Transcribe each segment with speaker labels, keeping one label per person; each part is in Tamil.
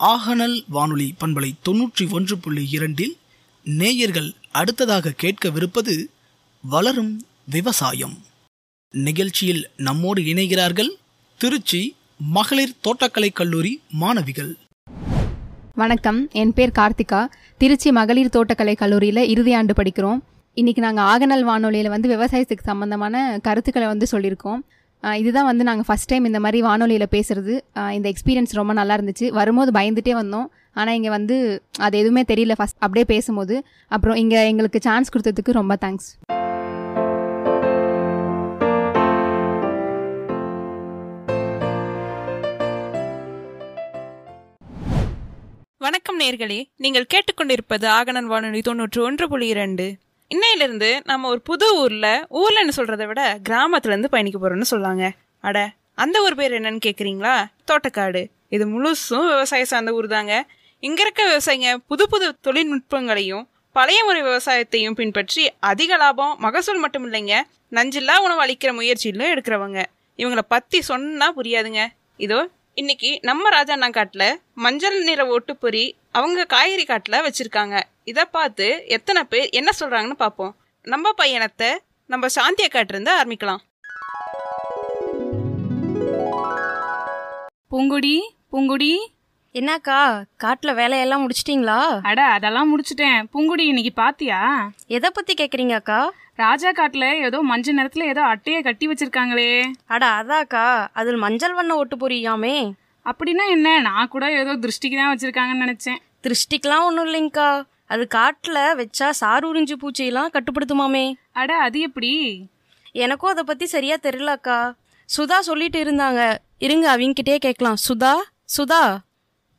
Speaker 1: ஆகனல் வானொலி பண்பலை தொன்னூற்றி ஒன்று புள்ளி இரண்டில் நேயர்கள் அடுத்ததாக கேட்கவிருப்பது வளரும் விவசாயம். நிகழ்ச்சியில் நம்மோடு இணைகிறார்கள் திருச்சி மகளிர் தோட்டக்கலை கல்லூரி மாணவிகள்.
Speaker 2: வணக்கம் என் பேர் கார்த்திகா. திருச்சி மகளிர் தோட்டக்கலை கல்லூரியில் இறுதி ஆண்டு படிக்கிறோம். இன்றைக்கி நாங்கள் ஆகநல் வானொலியில் வந்து விவசாயத்துக்கு சம்மந்தமான கருத்துக்களை வந்து சொல்லியிருக்கோம். இதுதான் வந்து நாங்கள் ஃபஸ்ட் டைம் இந்த மாதிரி வானொலியில் பேசுகிறது இந்த எக்ஸ்பீரியன்ஸ் ரொம்ப நல்லா இருந்துச்சு. வரும்போது பயந்துட்டே வந்தோம். ஆனால் இங்கே வந்து அது எதுவுமே தெரியல. ஃபஸ்ட் அப்படியே பேசும்போது. அப்புறம் இங்கே எங்களுக்கு சான்ஸ் கொடுத்ததுக்கு ரொம்ப தேங்க்ஸ்
Speaker 3: வணக்கம் நேர்களே. நீங்கள் கேட்டுக்கொண்டிருப்பது ஆகனன் வானொலி தொண்ணூற்று ஒன்று புள்ளி இரண்டு. இன்னையிலிருந்து நம்ம ஒரு புது ஊரில் ஊர்லன்னு சொல்கிறத விட கிராமத்துலேருந்து பயணிக்க போறோம்னு சொல்லாங்க. அட அந்த ஊர் பேர் என்னன்னு கேட்குறீங்களா தோட்டக்காடு. இது முழுசும் விவசாயம் சார்ந்த ஊர் தாங்க இங்கே இருக்க விவசாயிங்க புது புது தொழில்நுட்பங்களையும் பழைய முறை விவசாயத்தையும் பின்பற்றி அதிக லாபம் மகசூல் மட்டும் இல்லைங்க. நஞ்சில்லா உணவு அளிக்கிற முயற்சியிலும் எடுக்கிறவங்க. இவங்கள பற்றி சொன்னால் புரியாதுங்க. இதோ இன்னைக்கு நம்ம ராஜாண்ணா காட்டில் மஞ்சள் நிற ஓட்டுப்பொறி அவங்க காய்கறி காட்டில் வச்சுருக்காங்க. இதை பார்த்து எத்தனை பேர் என்ன சொல்கிறாங்கன்னு பார்ப்போம். நம்ம பையனத்தை நம்ம சாந்திய காட்டிலிருந்து ஆரம்பிக்கலாம்.
Speaker 4: பூங்குடி பூங்குடி.
Speaker 5: என்னக்கா காட்டுல வேலையெல்லாம் முடிச்சிட்டீங்களா?
Speaker 4: அட அதெல்லாம் முடிச்சிட்டேன். பூங்குடி இன்னைக்கு பாத்தியா?
Speaker 5: எதை பத்தி கேக்குறீங்க அக்கா
Speaker 4: ராஜா காட்டுல ஏதோ மஞ்சள் நிறத்துல ஏதோ அட்டையை கட்டி வச்சிருக்காங்களே.
Speaker 5: அட அதாக்கா. அதில் மஞ்சள் வண்ண ஒட்டு பொரியாமே
Speaker 4: அப்படின்னா என்ன? நான் கூட ஏதோ திருஷ்டிக்கு தான் வச்சிருக்காங்கன்னு நினைச்சேன்.
Speaker 5: திருஷ்டிக்கெல்லாம் ஒன்றும் இல்லைங்கக்கா. அது காட்டுல வச்சா சாறு உறிஞ்சு பூச்சியெல்லாம் கட்டுப்படுத்துமாமே.
Speaker 4: அட அது எப்படி?
Speaker 5: எனக்கும் அதை பத்தி சரியா தெரியல அக்கா சுதா சொல்லிட்டு இருந்தாங்க. இருங்க அவங்கிட்டே கேட்கலாம். சுதா சுதா.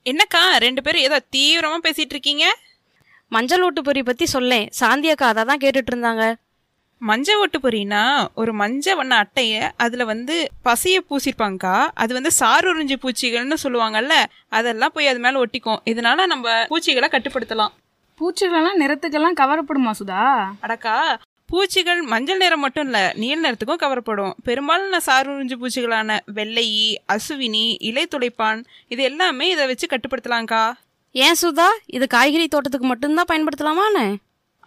Speaker 3: என்னக்கா ரெண்டு பேரும் ஏதோ தீவிரமா பேசிட்டு இருக்கீங்க?
Speaker 5: மஞ்சள் ஒட்டு பொரி பத்தி சொல்லேன். சாந்தி அக்கா அதை தான் கேட்டுட்டு இருந்தாங்க
Speaker 3: மஞ்சள் ஓட்டு பொரினா ஒரு மஞ்சள் வண்ண அட்டைய அதுல வந்து பசைய பூசிருப்பாங்கக்கா. அது வந்து சாறு உறிஞ்சி பூச்சிகள்னு சொல்லுவாங்கல்ல அதெல்லாம் போய் அது மேல ஒட்டிக்கும். இதனால நம்ம பூச்சிகளை கட்டுப்படுத்தலாம்.
Speaker 4: பூச்சிகளெல்லாம் நிறத்துக்கெல்லாம் கவரப்படுமா சுதா?
Speaker 3: அடக்கா பூச்சிகள் மஞ்சள் நிறம் மட்டும் இல்ல நீல நிறத்துக்கும் கவரப்படும். பெரும்பாலான சாருறிஞ்சு பூச்சிகளான வெள்ளையி அசுவினி இலை துளைப்பான் இது எல்லாமே இதை வச்சு கட்டுப்படுத்தலாம்க்கா.
Speaker 5: ஏன் சுதா? இது காய்கறி தோட்டத்துக்கு மட்டும்தான் பயன்படுத்தலாமாண்ணே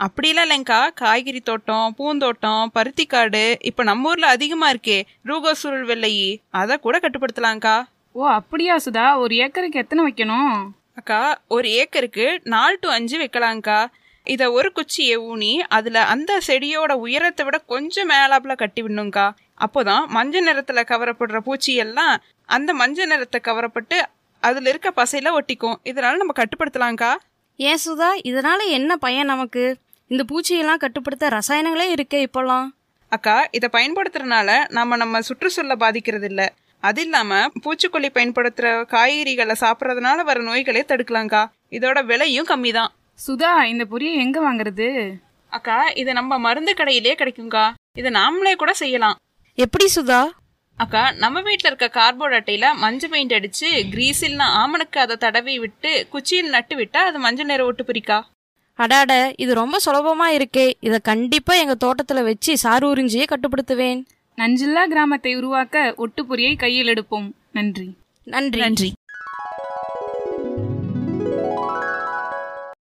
Speaker 3: அப்படிலாம் இல்லைங்க்கா காய்கறி தோட்டம் பூந்தோட்டம் பருத்திக்காடு இப்போ நம்ம ஊர்ல அதிகமா இருக்கே ரூகோசுருள் வெள்ளையி அதை கூட கட்டுப்படுத்தலாம்க்கா.
Speaker 4: ஓ அப்படியா சுதா? ஒரு ஏக்கருக்கு எத்தனை வைக்கணும்?
Speaker 3: அக்கா ஒரு ஏக்கருக்கு நாலு டு அஞ்சு வைக்கலாங்க்கா இதை ஒரு குச்சியை ஊனி அதில் அந்த செடியோட உயரத்தை விட கொஞ்சம் மேலாப்புல கட்டி விடணுங்க்கா அப்போதான் மஞ்சள் நிறத்தில் கவரப்படுற பூச்சி எல்லாம் அந்த மஞ்சள் நிறத்தை கவரப்பட்டு அதில் இருக்க பசையில ஒட்டிக்கும். இதனால நம்ம கட்டுப்படுத்தலாங்க்கா
Speaker 5: ஏன் சுதா? இதனால என்ன பயன் நமக்கு? இந்த பூச்சியெல்லாம் கட்டுப்படுத்த ரசாயனங்களே இருக்கே இப்போல்லாம்
Speaker 3: அக்கா இதை பயன்படுத்துறதுனால நம்ம நம்ம சுற்றுச்சூழலை பாதிக்கிறது இல்ல அது இல்லாம பூச்சிக்கொல்லி பயன்படுத்துற காய்கறிகளை சாப்பிட்றதுனால வர நோய்களே தடுக்கலாங்க்கா இதோட விலையும் கம்மி தான்
Speaker 4: சுதா இந்த பொரியை எங்க வாங்குறது?
Speaker 3: அக்கா இது நம்ம மருந்து கடையிலே கிடைக்கும்க்கா. இதை நாமளே கூட செய்யலாம்.
Speaker 5: எப்படி சுதா?
Speaker 3: அக்கா நம்ம வீட்ல இருக்க கார்போர்ட் அட்டையில மஞ்சள் பெயிண்ட் அடிச்சு கிரீஸில்னா ஆமனுக்கு அதை தடவி விட்டு குச்சியில் நட்டு விட்டா அது மஞ்சள் நிற ஒட்டு பிரிக்கா
Speaker 5: அடாட இது ரொம்ப சுலபமா இருக்கே. இதை கண்டிப்பா எங்க தோட்டத்துல வச்சு சாறு உறிஞ்சியே கட்டுப்படுத்துவேன்.
Speaker 4: நஞ்சில்லா கிராமத்தை உருவாக்க ஒட்டு பொரியை கையில் எடுப்போம். நன்றி.
Speaker 5: நன்றி.
Speaker 3: நன்றி.